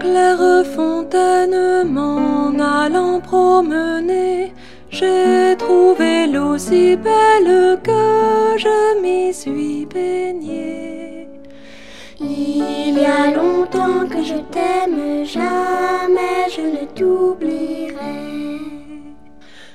claire fontaine m'en allant promener, j'ai trouvé l'eau si belle que je m'y suis baignée. Il y a longtemps que je t'aime, jamais je ne t'oublierai.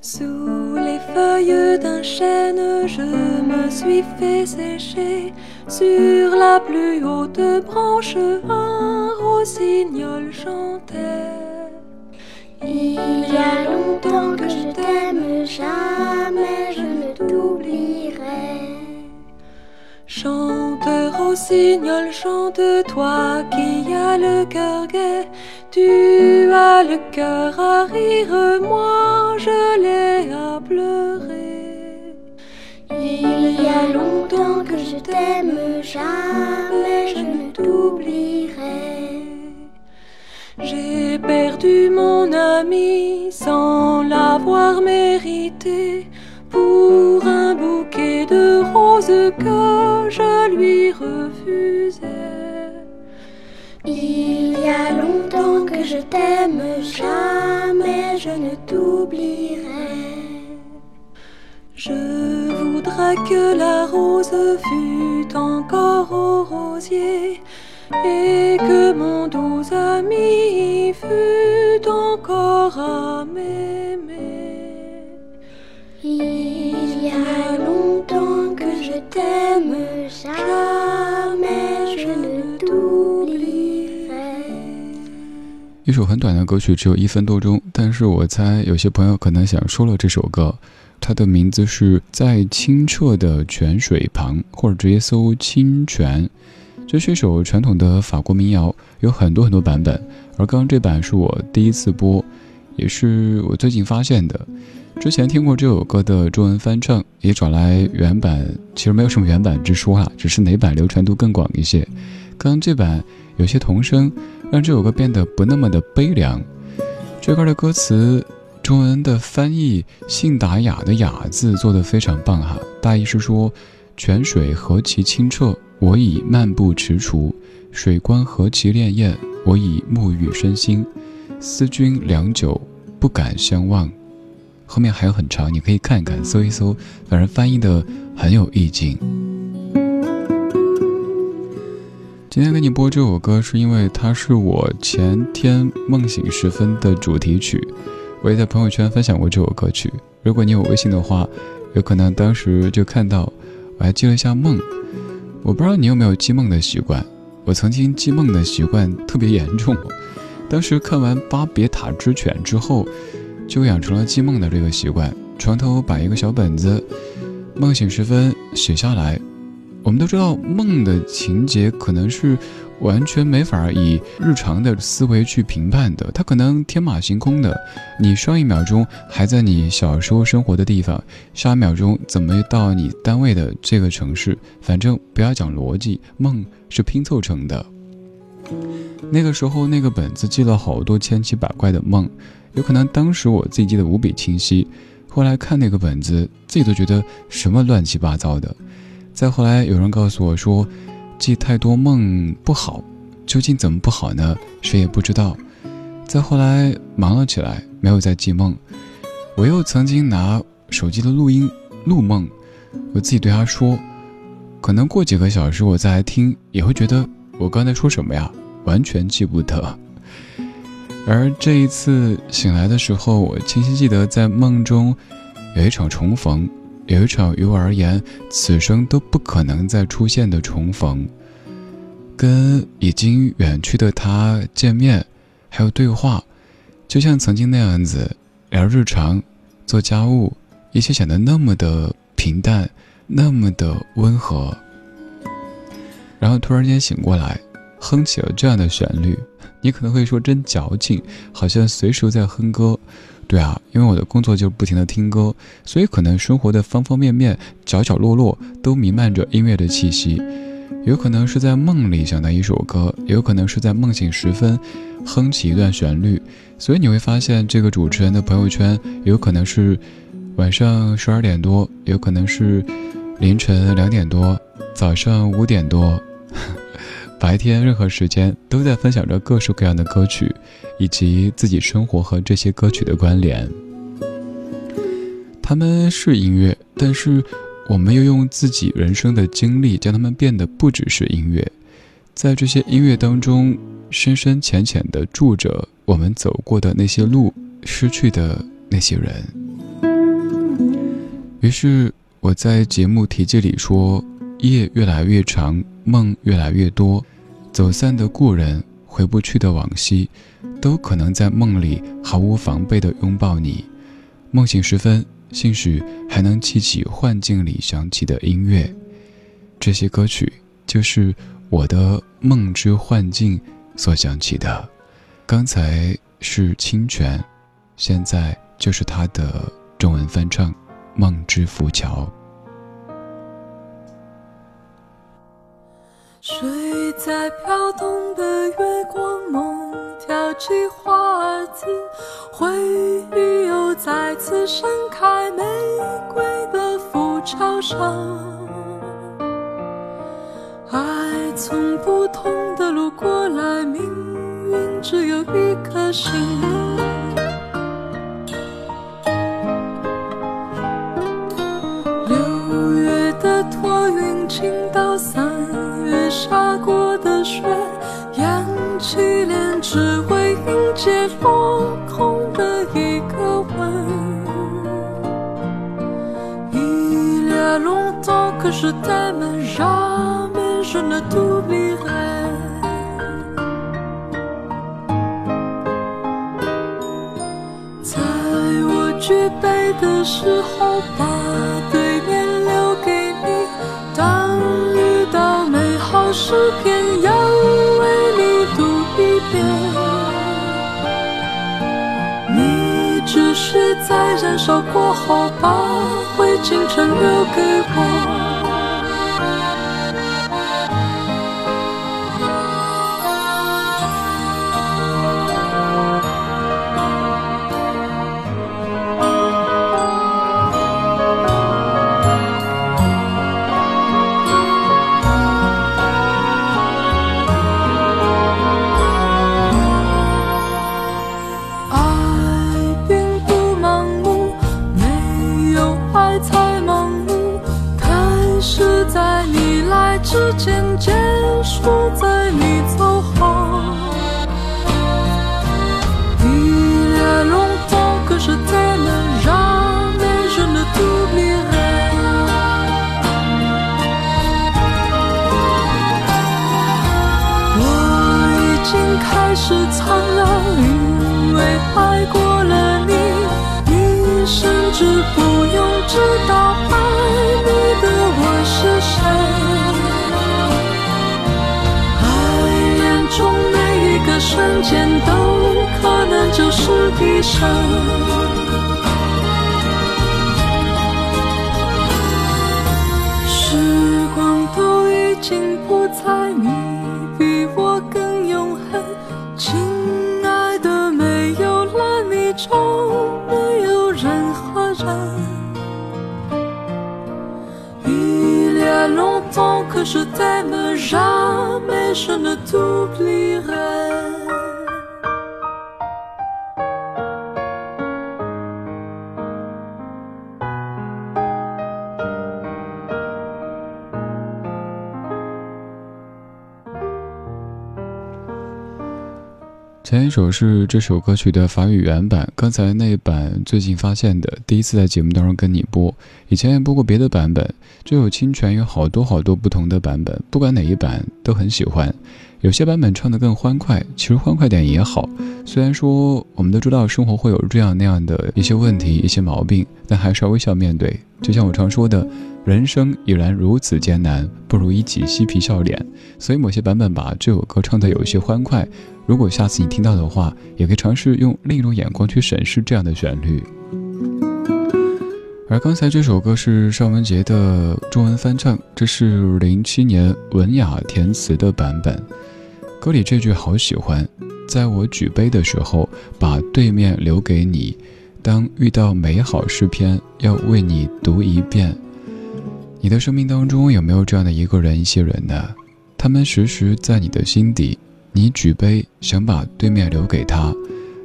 Sous les feuilles d'un chêne, je me suis fait sécher. Sur la plus haute branche, un rossignol chantait. Il y a longtemps que je t'aime, jamais je ne t'oublierai. Chante, rossignol, chante, toi qui as le cœur gai. Tu as le cœur à rire, moi je l'ai à pleurer. Il y a longtemps que je t'aime, jamais je ne t'oublierai. J'ai perdu mon ami sans l'avoir mérité pour un bouquet de roses que je lui refusais. Il y a longtemps que je t'aime, jamais je ne t'oublierai. voudrais que la rose fût encore au rosier et que mon doux ami fût encore à m'aimer. Il y a longtemps que je t'aime, jamais je ne t'oublierai. 一首很短的歌曲，只有一分多钟，但是我猜有些朋友可能想说了这首歌。 它的名字是在清澈的泉水旁，或者直接搜“清泉”。这是一首传统的法国民谣，有很多很多版本。而刚刚这版是我第一次播，也是我最近发现的。之前听过这首歌的中文翻唱，也找来原版，其实没有什么原版之说啊，只是哪版流传度更广一些。刚刚这版有些童声，让这首歌变得不那么的悲凉。这歌的歌词。中文的翻译“信达雅”的“雅”字做得非常棒哈，大意是说：泉水何其清澈，我已漫步踟蹰；水光何其潋滟，我已沐浴身心。思君良久，不敢相忘。后面还有很长，你可以看一看，搜一搜，反正翻译的很有意境。今天给你播这首歌，是因为它是我前天梦醒时分的主题曲。我也在朋友圈分享过这首歌曲。如果你有微信的话，有可能当时就看到。我还记了一下梦，我不知道你有没有记梦的习惯。我曾经记梦的习惯特别严重。当时看完《巴别塔之犬》之后，就养成了记梦的这个习惯。床头摆一个小本子，梦醒时分写下来。我们都知道梦的情节可能是。完全没法以日常的思维去评判的，它可能天马行空的。你上一秒钟还在你小时候生活的地方，下一秒钟怎么到你单位的这个城市？反正不要讲逻辑，梦是拼凑成的。那个时候那个本子记了好多千奇百怪的梦，有可能当时我自己记得无比清晰，后来看那个本子，自己都觉得什么乱七八糟的。再后来有人告诉我说。记太多梦不好，究竟怎么不好呢？谁也不知道。再后来忙了起来，没有再记梦。我又曾经拿手机的录音录梦，我自己对他说：“可能过几个小时我再来听，也会觉得我刚才说什么呀，完全记不得。”而这一次醒来的时候，我清晰记得在梦中有一场重逢。有一场于我而言，此生都不可能再出现的重逢，跟已经远去的他见面，还有对话，就像曾经那样子聊日常、做家务，一切显得那么的平淡，那么的温和。然后突然间醒过来，哼起了这样的旋律，你可能会说真矫情，好像随时在哼歌。对啊，因为我的工作就是不停的听歌，所以可能生活的方方面面、角角落落都弥漫着音乐的气息。有可能是在梦里想到一首歌，有可能是在梦醒时分哼起一段旋律。所以你会发现，这个主持人的朋友圈有可能是晚上十二点多，有可能是凌晨两点多，早上五点多。白天任何时间都在分享着各式各样的歌曲，以及自己生活和这些歌曲的关联。他们是音乐，但是我们又用自己人生的经历将它们变得不只是音乐。在这些音乐当中，深深浅浅地住着我们走过的那些路，失去的那些人。于是我在节目题记里说。夜越来越长，梦越来越多，走散的故人，回不去的往昔，都可能在梦里毫无防备地拥抱你。梦醒时分，兴许还能记起幻境里响起的音乐。这些歌曲就是我的梦之幻境所响起的。刚才是清泉，现在就是他的中文翻唱《梦之浮桥》。睡在飘动的月光，梦跳起花儿子，回忆又再次盛开，玫瑰的浮桥上，爱从不同的路过来，命运只有一颗心。只为迎接落空的一个吻。一列龙刀可是他们杀门神的独臂人。在我举杯的时候，把对面留给你，当遇到美好诗篇要。在燃烧过后把灰烬全留给我。生，时光都已经不在，你比我更永恒，亲爱的，没有了你就没有任何人。Il y a longtemps que je t'aime, jamais je ne t'oublierai。前一首是这首歌曲的法语原版，刚才那版最近发现的，第一次在节目当中跟你播。以前也播过别的版本，就有侵权有好多好多不同的版本，不管哪一版都很喜欢。有些版本唱得更欢快，其实欢快点也好。虽然说我们都知道生活会有这样那样的一些问题、一些毛病，但还是要微笑面对。就像我常说的，人生已然如此艰难，不如一起嬉皮笑脸。所以某些版本把这首歌唱得有一些欢快。如果下次你听到的话，也可以尝试用另一种眼光去审视这样的旋律。而刚才这首歌是尚雯婕的中文翻唱，这是零七年文雅填词的版本。歌里这句好喜欢，在我举杯的时候，把对面留给你。当遇到美好诗篇，要为你读一遍。你的生命当中有没有这样的一个人、一些人呢？他们时时在你的心底。你举杯想把对面留给他，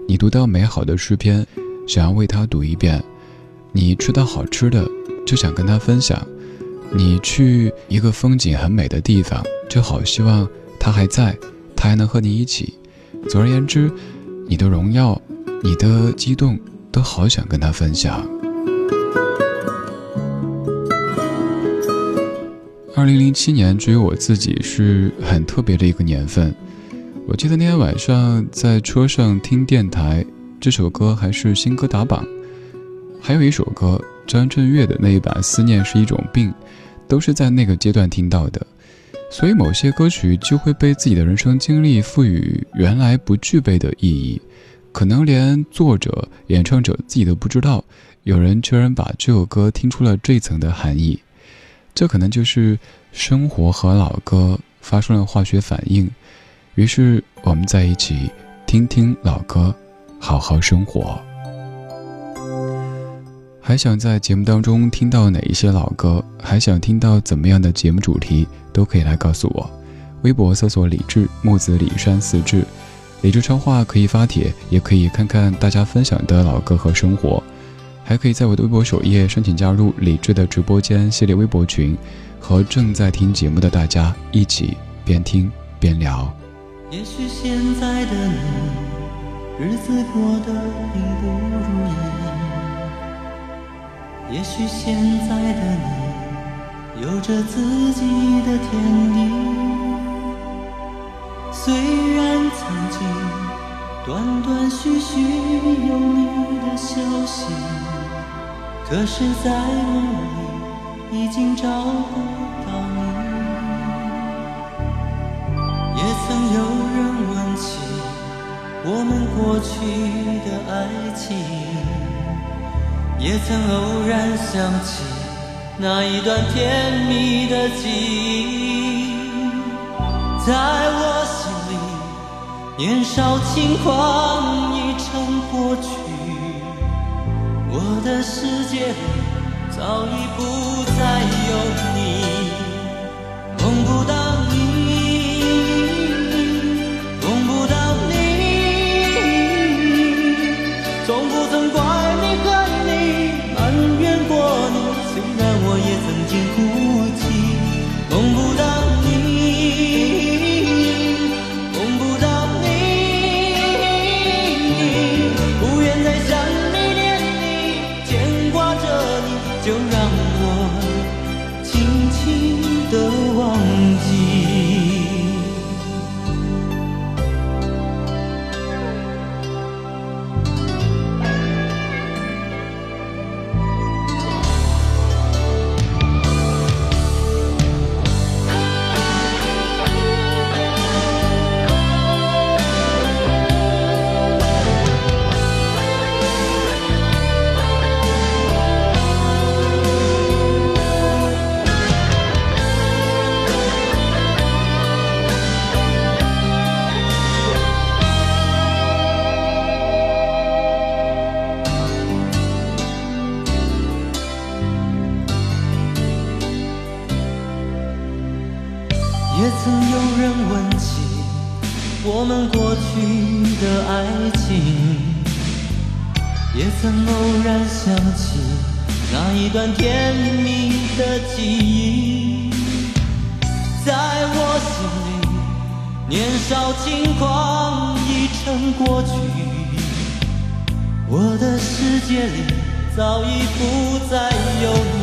你读到美好的诗篇，想要为他读一遍。你吃到好吃的，就想跟他分享。你去一个风景很美的地方，就好希望他还在，他还能和你一起。总而言之，你的荣耀，你的激动，都好想跟他分享。二零零七年，只有我自己是很特别的一个年份。我记得那天晚上在车上听电台，这首歌还是新歌打榜。还有一首歌，张震岳的那一版《思念是一种病》，都是在那个阶段听到的。所以某些歌曲就会被自己的人生经历赋予原来不具备的意义，可能连作者、演唱者自己都不知道，有人居然把这首歌听出了这层的含义。这可能就是生活和老歌发生了化学反应。于是我们在一起听听老歌，好好生活。还想在节目当中听到哪一些老歌？还想听到怎么样的节目主题？都可以来告诉我。微博搜索“李志木子李山四志”，李志超话可以发帖，也可以看看大家分享的老歌和生活。还可以在我的微博首页申请加入李志的直播间系列微博群，和正在听节目的大家一起边听边聊。也许现在的你，日子过得并不如意。也许现在的你，有着自己的天地。虽然曾经断断续续有你的消息，可是在梦里已经找不到你。也曾有人问起我们过去的爱情，也曾偶然想起那一段甜蜜的记忆。在我心里，年少轻狂已成过去，我的世界里早已不再有你，梦不到你，梦不到你，从不曾怪你恨你埋怨过你，虽然我也曾经哭。曾偶然想起那一段甜蜜的记忆在我心里年少轻狂已成过去我的世界里早已不再有你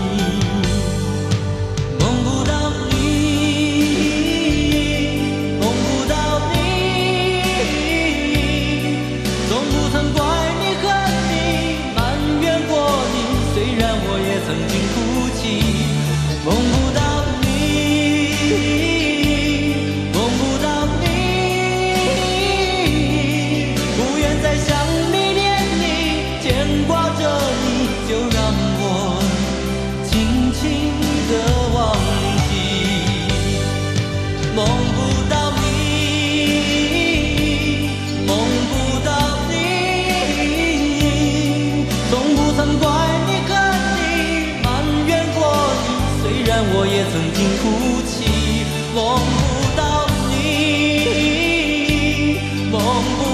long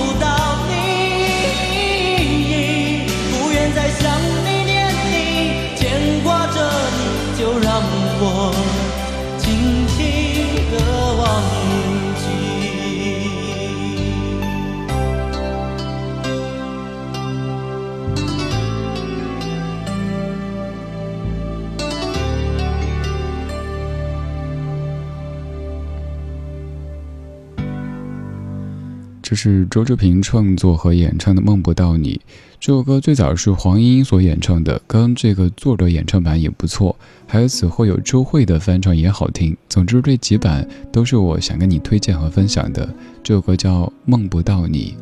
是周志平创作和演唱的《梦不到你》。这首歌最早是黄莺莺所演唱的，跟这个作者演唱版也不错，还有此后有周蕙的翻唱也好听。总之这几版都是我想跟你推荐和分享的。这首歌叫《梦不到你》。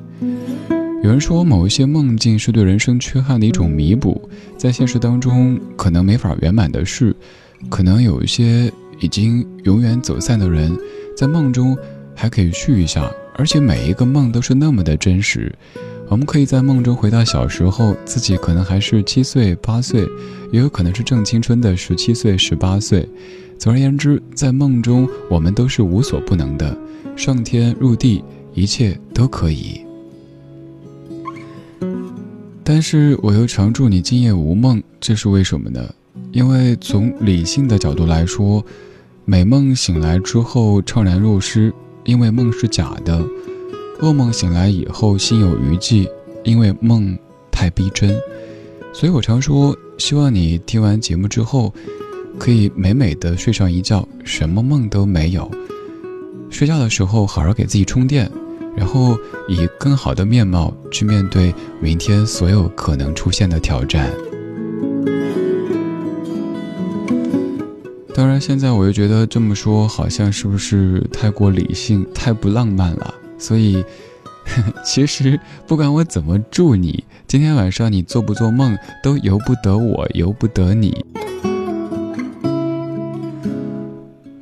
有人说，某一些梦境是对人生缺憾的一种弥补，在现实当中可能没法圆满的事，可能有一些已经永远走散的人，在梦中还可以续一下。而且每一个梦都是那么的真实，我们可以在梦中回到小时候，自己可能还是七岁八岁，也有可能是正青春的十七岁十八岁。总而言之，在梦中我们都是无所不能的，上天入地，一切都可以。但是我又常祝你今夜无梦，这是为什么呢？因为从理性的角度来说，美梦醒来之后怅然若失。因为梦是假的，噩梦醒来以后心有余悸，因为梦太逼真，所以我常说，希望你听完节目之后，可以美美的睡上一觉，什么梦都没有。睡觉的时候好好给自己充电，然后以更好的面貌去面对明天所有可能出现的挑战。当然，现在我又觉得这么说好像是不是太过理性、太不浪漫了？所以，其实不管我怎么祝你，今天晚上你做不做梦都由不得我，由不得你。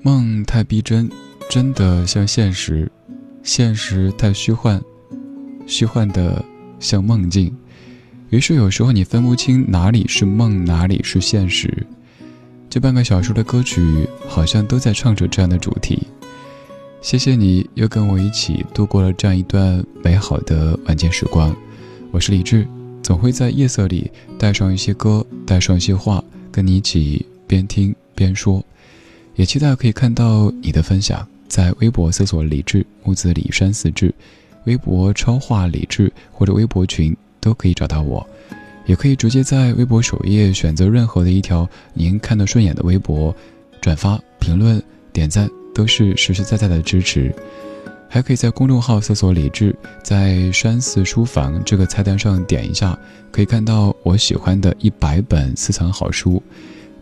梦太逼真，真的像现实；现实太虚幻，虚幻的像梦境。于是有时候你分不清哪里是梦，哪里是现实。这半个小时的歌曲好像都在唱着这样的主题。谢谢你又跟我一起度过了这样一段美好的晚间时光。我是李志，总会在夜色里带上一些歌，带上一些话，跟你一起边听边说。也期待可以看到你的分享，在微博搜索“李志木子李山四志”，微博超话李志或者微博群都可以找到我。也可以直接在微博首页选择任何的一条您看得顺眼的微博，转发、评论、点赞都是实实在在的支持。还可以在公众号搜索“李志”，在山寺书房这个菜单上点一下，可以看到我喜欢的一百本私藏好书。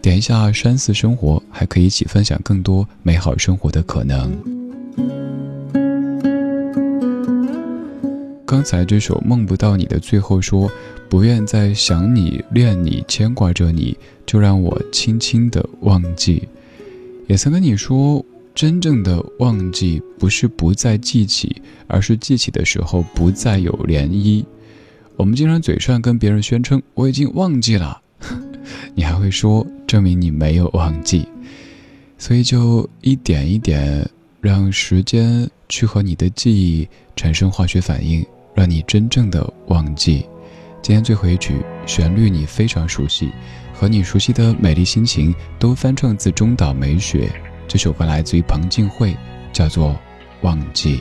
点一下“山寺生活”，还可以一起分享更多美好生活的可能。刚才这首《梦不到你》的最后说。不愿再想你、恋你、牵挂着你，就让我轻轻的忘记。也曾跟你说，真正的忘记不是不再记起，而是记起的时候不再有涟漪。我们经常嘴上跟别人宣称我已经忘记了，你还会说证明你没有忘记。所以就一点一点让时间去和你的记忆产生化学反应，让你真正的忘记。今天最后一曲旋律你非常熟悉，和你熟悉的美丽心情都翻唱自中岛美雪。这首歌来自于彭靖慧，叫做《忘记》。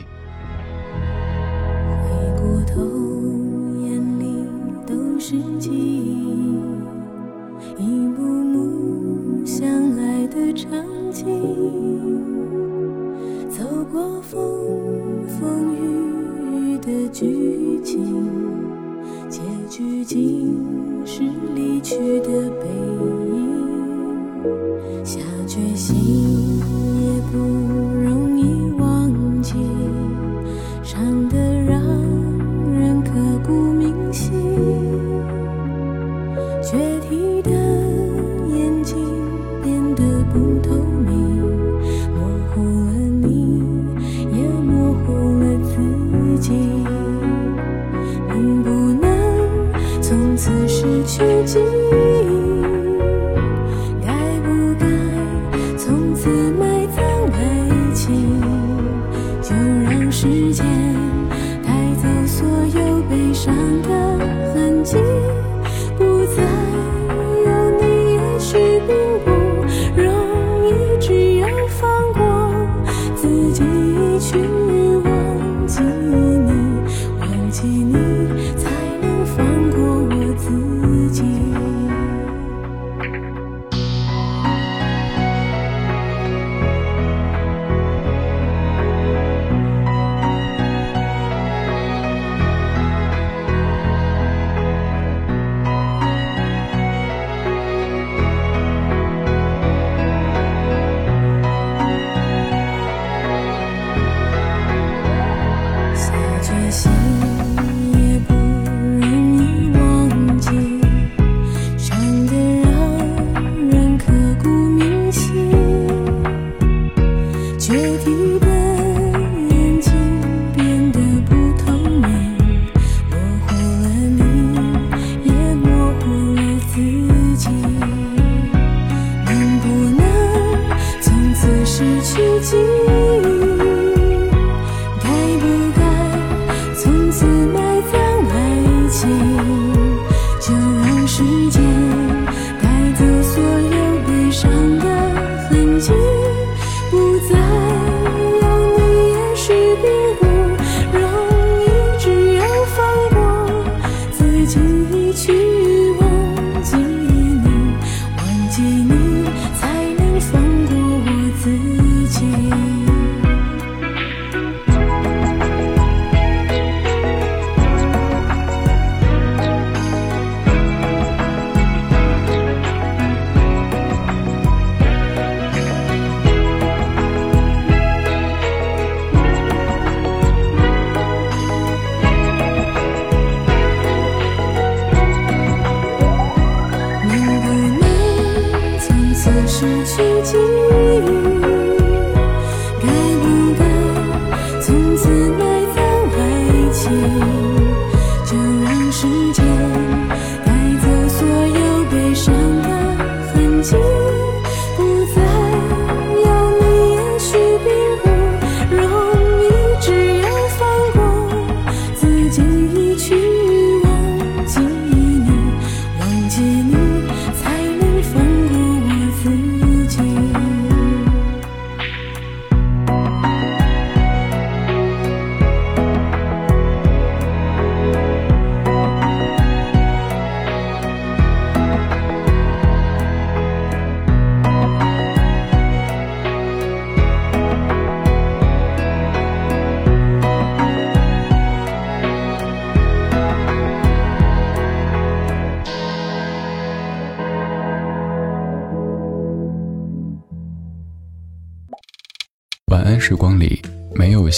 回过头，眼里都是记忆，一幕幕相爱的场景，剧情。结局竟是离去的背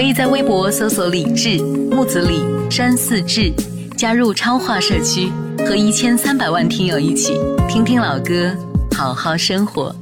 可以在微博搜索“李志木子李山寺志”，加入超话社区，和一千三百万听友一起听听老歌，好好生活。